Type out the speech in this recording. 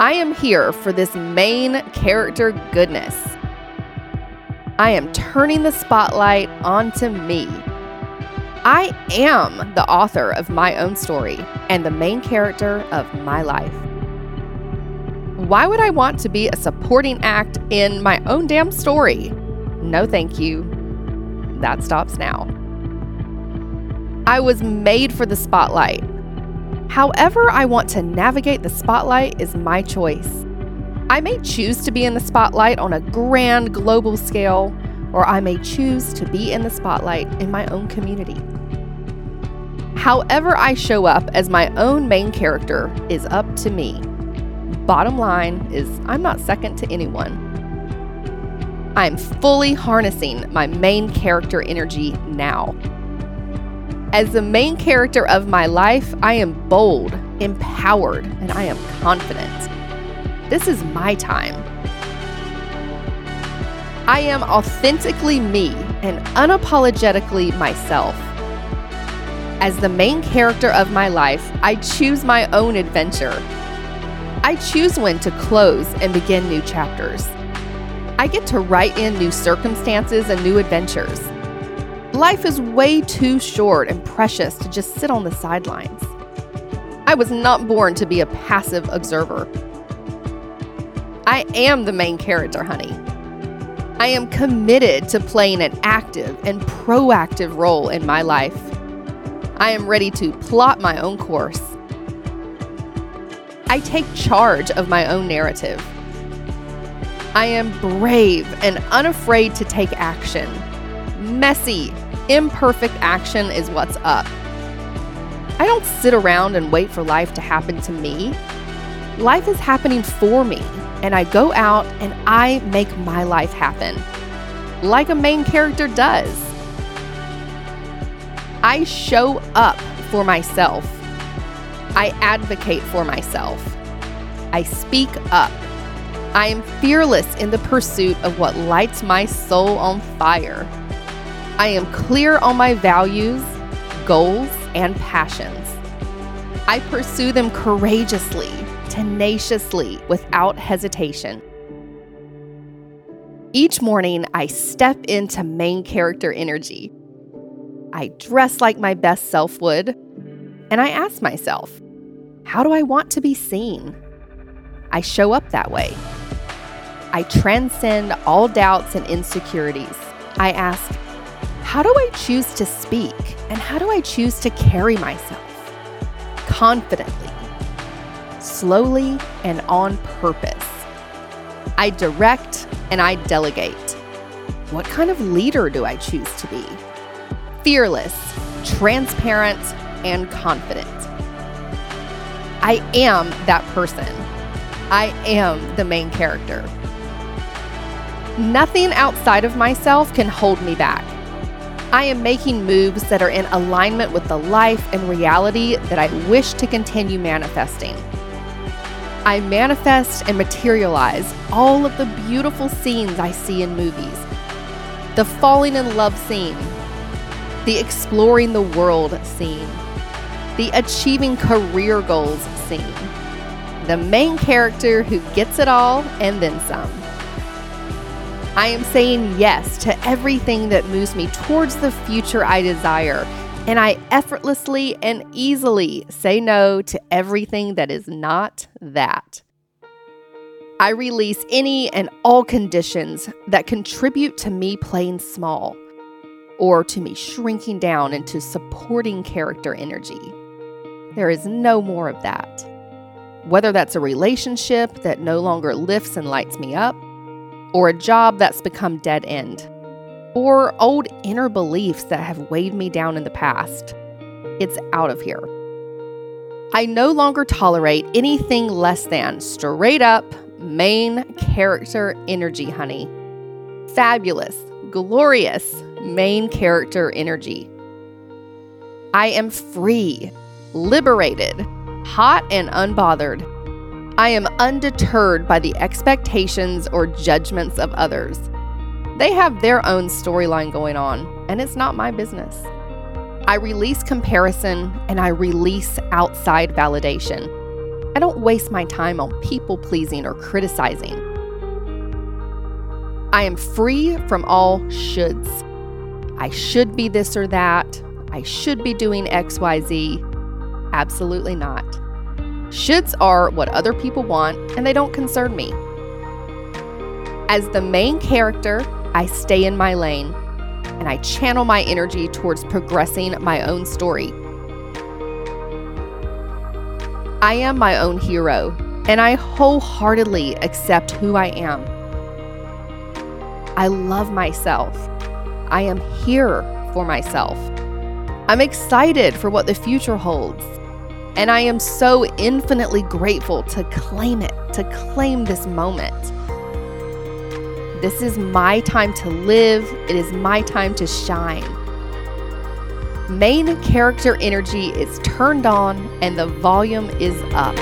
I am here for this main character goodness. I am turning the spotlight onto me. I am the author of my own story and the main character of my life. Why would I want to be a supporting act in my own damn story? No, thank you. That stops now. I was made for the spotlight. However, I want to navigate the spotlight is my choice. I may choose to be in the spotlight on a grand global scale, or I may choose to be in the spotlight in my own community. However, I show up as my own main character is up to me. Bottom line is, I'm not second to anyone. I'm fully harnessing my main character energy now. As the main character of my life, I am bold, empowered, and I am confident. This is my time. I am authentically me and unapologetically myself. As the main character of my life, I choose my own adventure. I choose when to close and begin new chapters. I get to write in new circumstances and new adventures. Life is way too short and precious to just sit on the sidelines. I was not born to be a passive observer. I am the main character, honey. I am committed to playing an active and proactive role in my life. I am ready to plot my own course. I take charge of my own narrative. I am brave and unafraid to take action. Messy, imperfect action is what's up. I don't sit around and wait for life to happen to me. Life is happening for me, and I go out and I make my life happen, like a main character does. I show up for myself. I advocate for myself. I speak up. I am fearless in the pursuit of what lights my soul on fire. I am clear on my values, goals, and passions. I pursue them courageously, tenaciously, without hesitation. Each morning, I step into main character energy. I dress like my best self would, and I ask myself, how do I want to be seen? I show up that way. I transcend all doubts and insecurities. I ask, how do I choose to speak? And how do I choose to carry myself? Confidently, slowly, and on purpose. I direct and I delegate. What kind of leader do I choose to be? Fearless, transparent, and confident. I am that person. I am the main character. Nothing outside of myself can hold me back. I am making moves that are in alignment with the life and reality that I wish to continue manifesting. I manifest and materialize all of the beautiful scenes I see in movies the falling in love scene, the exploring the world scene, the achieving career goals scene, the main character who gets it all and then some. I am saying yes to everything that moves me towards the future I desire, and I effortlessly and easily say no to everything that is not that. I release any and all conditions that contribute to me playing small or to me shrinking down into supporting character energy. There is no more of that. Whether that's a relationship that no longer lifts and lights me up, or a job that's become dead end, or old inner beliefs that have weighed me down in the past. It's out of here. I no longer tolerate anything less than straight up main character energy, honey. Fabulous, glorious main character energy. I am free, liberated, hot and unbothered I am undeterred by the expectations or judgments of others. They have their own storyline going on, and it's not my business. I release comparison and I release outside validation. I don't waste my time on people pleasing or criticizing. I am free from all shoulds. I should be this or that. I should be doing XYZ. Absolutely not. Shoulds are what other people want, and they don't concern me. As the main character, I stay in my lane and I channel my energy towards progressing my own story. I am my own hero, and I wholeheartedly accept who I am. I love myself. I am here for myself. I'm excited for what the future holds. And I am so infinitely grateful to claim it, to claim this moment. This is my time to live, it is my time to shine. Main character energy is turned on and the volume is up.